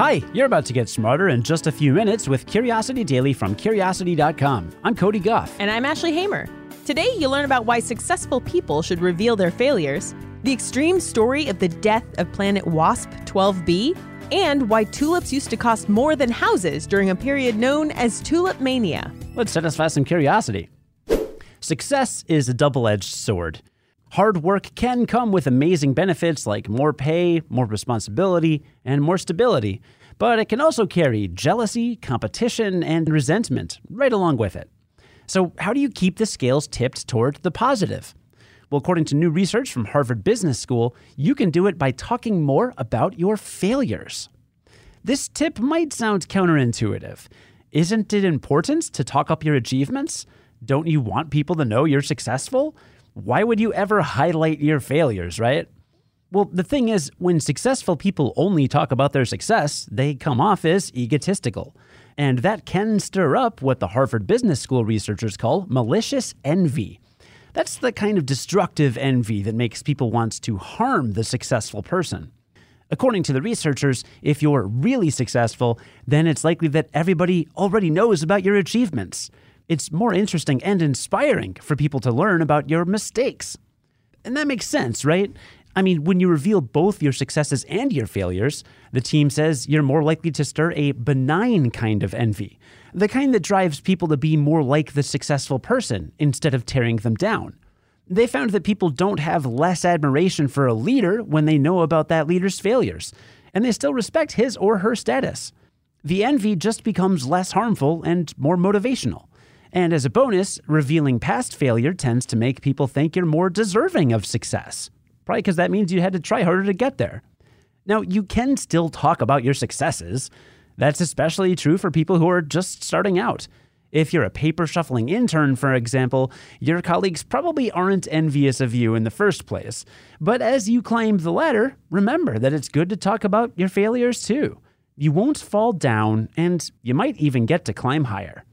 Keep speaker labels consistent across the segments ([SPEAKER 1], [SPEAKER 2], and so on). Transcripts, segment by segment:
[SPEAKER 1] Hi, you're about to get smarter in just a few minutes with Curiosity Daily from Curiosity.com. I'm Cody Gough.
[SPEAKER 2] And I'm Ashley Hamer. Today, you'll learn about why successful people should reveal their failures, the extreme story of the death of planet WASP 12b, and why tulips used to cost more than houses during a period known as tulip mania.
[SPEAKER 1] Let's satisfy some curiosity. Success is a double edged sword. Hard work can come with amazing benefits like more pay, more responsibility, and more stability, but it can also carry jealousy, competition, and resentment right along with it. So, how do you keep the scales tipped toward the positive? Well, according to new research from Harvard Business School, you can do it by talking more about your failures. This tip might sound counterintuitive. Isn't it important to talk up your achievements? Don't you want people to know you're successful? Why would you ever highlight your failures, right? Well, the thing is, when successful people only talk about their success, they come off as egotistical. And that can stir up what the Harvard Business School researchers call malicious envy. That's the kind of destructive envy that makes people want to harm the successful person. According to the researchers, if you're really successful, then it's likely that everybody already knows about your achievements it's more interesting and inspiring for people to learn about your mistakes. And that makes sense, right? I mean, when you reveal both your successes and your failures, the team says you're more likely to stir a benign kind of envy, the kind that drives people to be more like the successful person instead of tearing them down. They found that people don't have less admiration for a leader when they know about that leader's failures, and they still respect his or her status. The envy just becomes less harmful and more motivational. And as a bonus, revealing past failure tends to make people think you're more deserving of success. Probably because that means you had to try harder to get there. Now, you can still talk about your successes. That's especially true for people who are just starting out. If you're a paper shuffling intern, for example, your colleagues probably aren't envious of you in the first place. But as you climb the ladder, remember that it's good to talk about your failures too. You won't fall down, and you might even get to climb higher.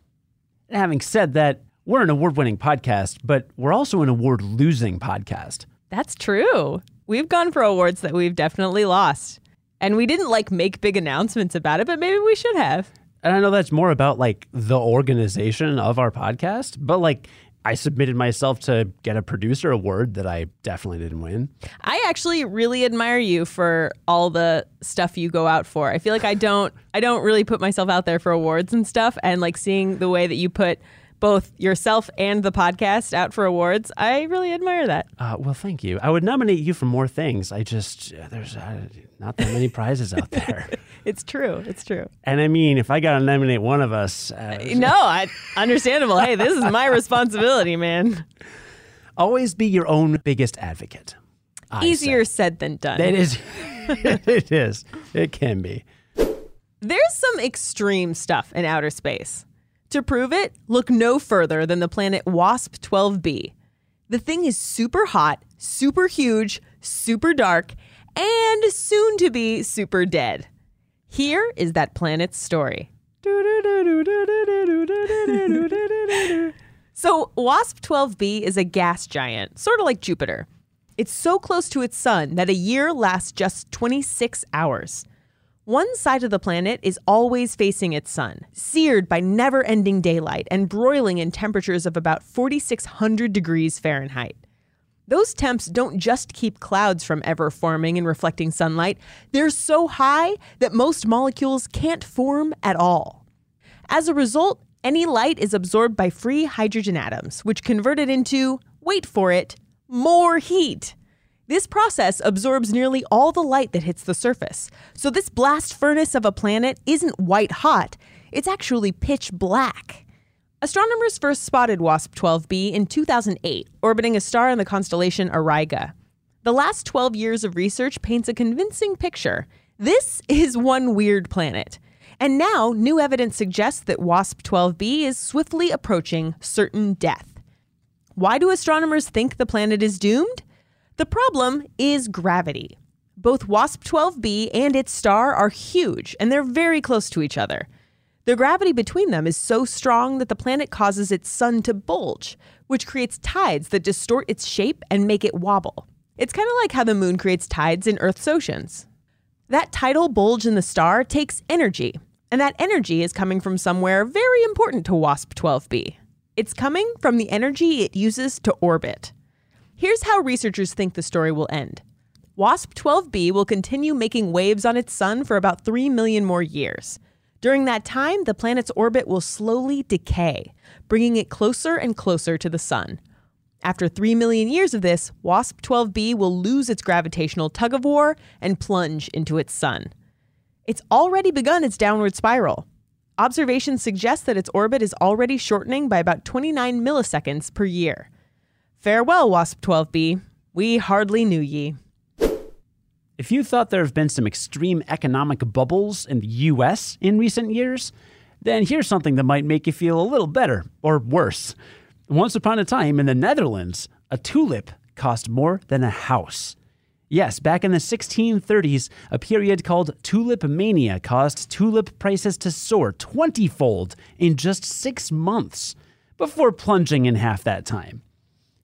[SPEAKER 1] Having said that, we're an award winning podcast, but we're also an award losing podcast.
[SPEAKER 2] That's true. We've gone for awards that we've definitely lost. And we didn't like make big announcements about it, but maybe we should have.
[SPEAKER 1] And I know that's more about like the organization of our podcast, but like I submitted myself to get a producer award that I definitely didn't win.
[SPEAKER 2] I actually really admire you for all the stuff you go out for. I feel like I don't I don't really put myself out there for awards and stuff and like seeing the way that you put both yourself and the podcast out for awards. I really admire that.
[SPEAKER 1] Uh, well, thank you. I would nominate you for more things. I just uh, there's uh, not that many prizes out there.
[SPEAKER 2] it's true. It's true.
[SPEAKER 1] And I mean, if I got to nominate one of us,
[SPEAKER 2] uh, no, I, understandable. hey, this is my responsibility, man.
[SPEAKER 1] Always be your own biggest advocate.
[SPEAKER 2] I Easier say. said than done.
[SPEAKER 1] It is. it is. It can be.
[SPEAKER 2] There's some extreme stuff in outer space. To prove it, look no further than the planet WASP 12b. The thing is super hot, super huge, super dark, and soon to be super dead. Here is that planet's story. so, WASP 12b is a gas giant, sort of like Jupiter. It's so close to its sun that a year lasts just 26 hours. One side of the planet is always facing its sun, seared by never ending daylight and broiling in temperatures of about 4,600 degrees Fahrenheit. Those temps don't just keep clouds from ever forming and reflecting sunlight, they're so high that most molecules can't form at all. As a result, any light is absorbed by free hydrogen atoms, which convert it into, wait for it, more heat. This process absorbs nearly all the light that hits the surface. So, this blast furnace of a planet isn't white hot, it's actually pitch black. Astronomers first spotted WASP 12b in 2008, orbiting a star in the constellation Auriga. The last 12 years of research paints a convincing picture. This is one weird planet. And now, new evidence suggests that WASP 12b is swiftly approaching certain death. Why do astronomers think the planet is doomed? The problem is gravity. Both WASP 12b and its star are huge, and they're very close to each other. The gravity between them is so strong that the planet causes its sun to bulge, which creates tides that distort its shape and make it wobble. It's kind of like how the moon creates tides in Earth's oceans. That tidal bulge in the star takes energy, and that energy is coming from somewhere very important to WASP 12b. It's coming from the energy it uses to orbit. Here's how researchers think the story will end. WASP 12b will continue making waves on its sun for about 3 million more years. During that time, the planet's orbit will slowly decay, bringing it closer and closer to the sun. After 3 million years of this, WASP 12b will lose its gravitational tug of war and plunge into its sun. It's already begun its downward spiral. Observations suggest that its orbit is already shortening by about 29 milliseconds per year. Farewell, WASP 12b. We hardly knew ye.
[SPEAKER 1] If you thought there have been some extreme economic bubbles in the US in recent years, then here's something that might make you feel a little better or worse. Once upon a time in the Netherlands, a tulip cost more than a house. Yes, back in the 1630s, a period called tulip mania caused tulip prices to soar 20 fold in just six months, before plunging in half that time.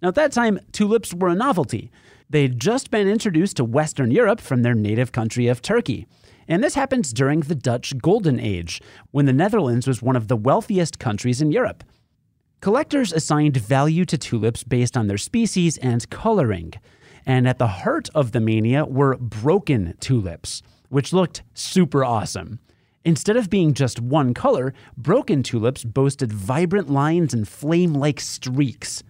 [SPEAKER 1] Now, at that time, tulips were a novelty. They'd just been introduced to Western Europe from their native country of Turkey. And this happened during the Dutch Golden Age, when the Netherlands was one of the wealthiest countries in Europe. Collectors assigned value to tulips based on their species and coloring. And at the heart of the mania were broken tulips, which looked super awesome. Instead of being just one color, broken tulips boasted vibrant lines and flame like streaks.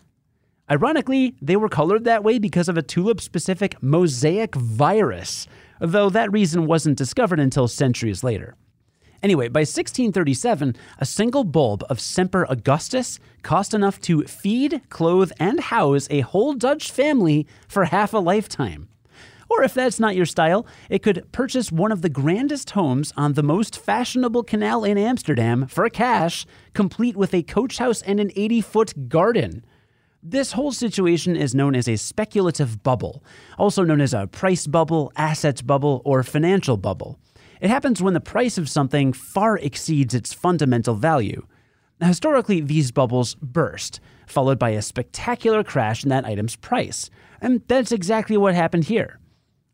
[SPEAKER 1] Ironically, they were colored that way because of a tulip specific mosaic virus, though that reason wasn't discovered until centuries later. Anyway, by 1637, a single bulb of Semper Augustus cost enough to feed, clothe, and house a whole Dutch family for half a lifetime. Or if that's not your style, it could purchase one of the grandest homes on the most fashionable canal in Amsterdam for cash, complete with a coach house and an 80 foot garden. This whole situation is known as a speculative bubble, also known as a price bubble, assets bubble, or financial bubble. It happens when the price of something far exceeds its fundamental value. Historically, these bubbles burst, followed by a spectacular crash in that item's price. And that's exactly what happened here.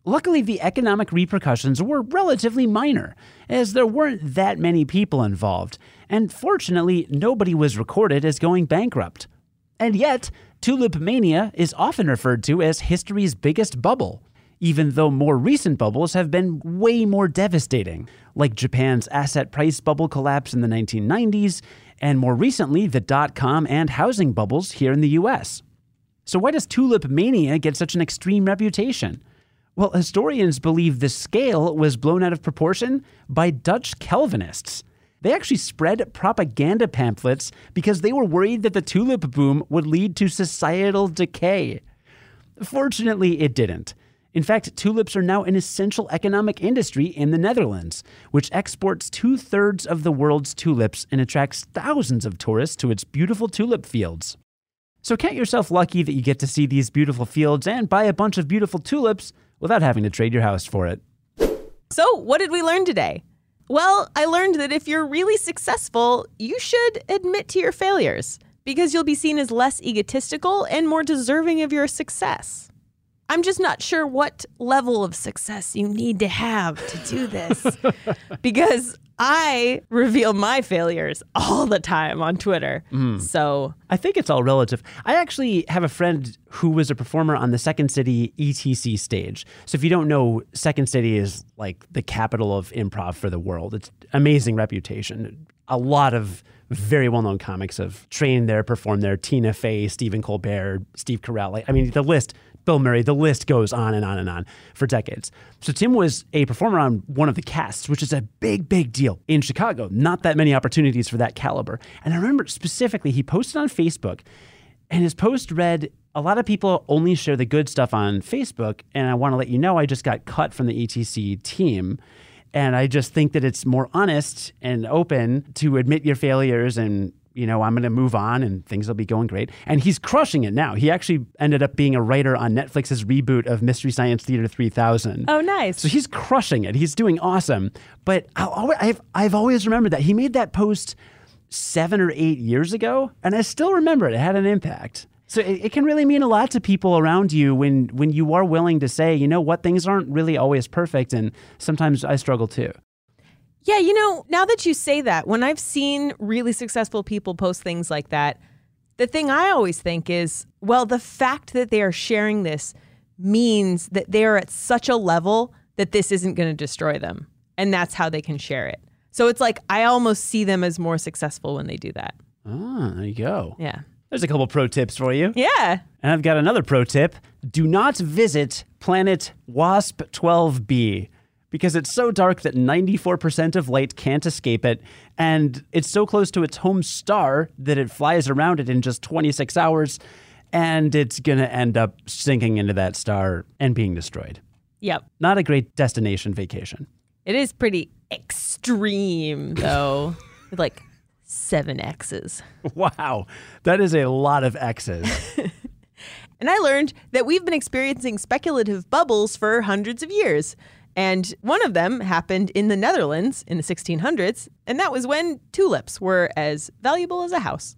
[SPEAKER 1] Luckily, the economic repercussions were relatively minor, as there weren't that many people involved, and fortunately, nobody was recorded as going bankrupt. And yet, tulip mania is often referred to as history's biggest bubble, even though more recent bubbles have been way more devastating, like Japan's asset price bubble collapse in the 1990s, and more recently, the dot com and housing bubbles here in the US. So, why does tulip mania get such an extreme reputation? Well, historians believe the scale was blown out of proportion by Dutch Calvinists. They actually spread propaganda pamphlets because they were worried that the tulip boom would lead to societal decay. Fortunately, it didn't. In fact, tulips are now an essential economic industry in the Netherlands, which exports two thirds of the world's tulips and attracts thousands of tourists to its beautiful tulip fields. So count yourself lucky that you get to see these beautiful fields and buy a bunch of beautiful tulips without having to trade your house for it.
[SPEAKER 2] So, what did we learn today? Well, I learned that if you're really successful, you should admit to your failures because you'll be seen as less egotistical and more deserving of your success. I'm just not sure what level of success you need to have to do this because I reveal my failures all the time on Twitter. Mm-hmm. So,
[SPEAKER 1] I think it's all relative. I actually have a friend who was a performer on the Second City ETC stage. So if you don't know, Second City is like the capital of improv for the world. It's amazing reputation. A lot of very well-known comics have trained there, performed there. Tina Fey, Stephen Colbert, Steve Carell. Like, I mean, the list. Bill Murray, the list goes on and on and on for decades. So Tim was a performer on one of the casts, which is a big, big deal in Chicago. Not that many opportunities for that caliber. And I remember specifically, he posted on Facebook, and his post read, A lot of people only share the good stuff on Facebook, and I want to let you know I just got cut from the ETC team. And I just think that it's more honest and open to admit your failures and you know, I'm going to move on and things will be going great. And he's crushing it now. He actually ended up being a writer on Netflix's reboot of Mystery Science Theater 3000.
[SPEAKER 2] oh, nice.
[SPEAKER 1] So he's crushing it. He's doing awesome. But always, I've, I've always remembered that. He made that post seven or eight years ago, and I still remember it. It had an impact. So it, it can really mean a lot to people around you when when you are willing to say, you know what, things aren't really always perfect, and sometimes I struggle too.
[SPEAKER 2] Yeah, you know, now that you say that, when I've seen really successful people post things like that, the thing I always think is, well, the fact that they are sharing this means that they are at such a level that this isn't going to destroy them. And that's how they can share it. So it's like I almost see them as more successful when they do that.
[SPEAKER 1] Ah, there you go.
[SPEAKER 2] Yeah.
[SPEAKER 1] There's a couple pro tips for you.
[SPEAKER 2] Yeah.
[SPEAKER 1] And I've got another pro tip. Do not visit planet WASP 12b because it's so dark that 94% of light can't escape it. And it's so close to its home star that it flies around it in just 26 hours. And it's going to end up sinking into that star and being destroyed.
[SPEAKER 2] Yep.
[SPEAKER 1] Not a great destination vacation.
[SPEAKER 2] It is pretty extreme, though, with like seven X's.
[SPEAKER 1] Wow. That is a lot of X's.
[SPEAKER 2] And I learned that we've been experiencing speculative bubbles for hundreds of years. And one of them happened in the Netherlands in the 1600s, and that was when tulips were as valuable as a house.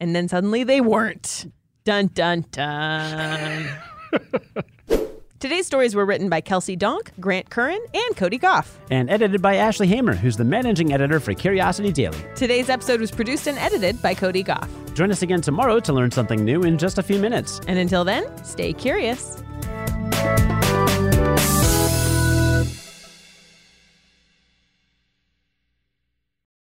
[SPEAKER 2] And then suddenly they weren't. Dun dun dun. Today's stories were written by Kelsey Donk, Grant Currin, and Cody Gough.
[SPEAKER 1] and edited by Ashley Hamer, who's the managing editor for Curiosity Daily.
[SPEAKER 2] Today's episode was produced and edited by Cody Gough.
[SPEAKER 1] Join us again tomorrow to learn something new in just a few minutes.
[SPEAKER 2] And until then, stay curious.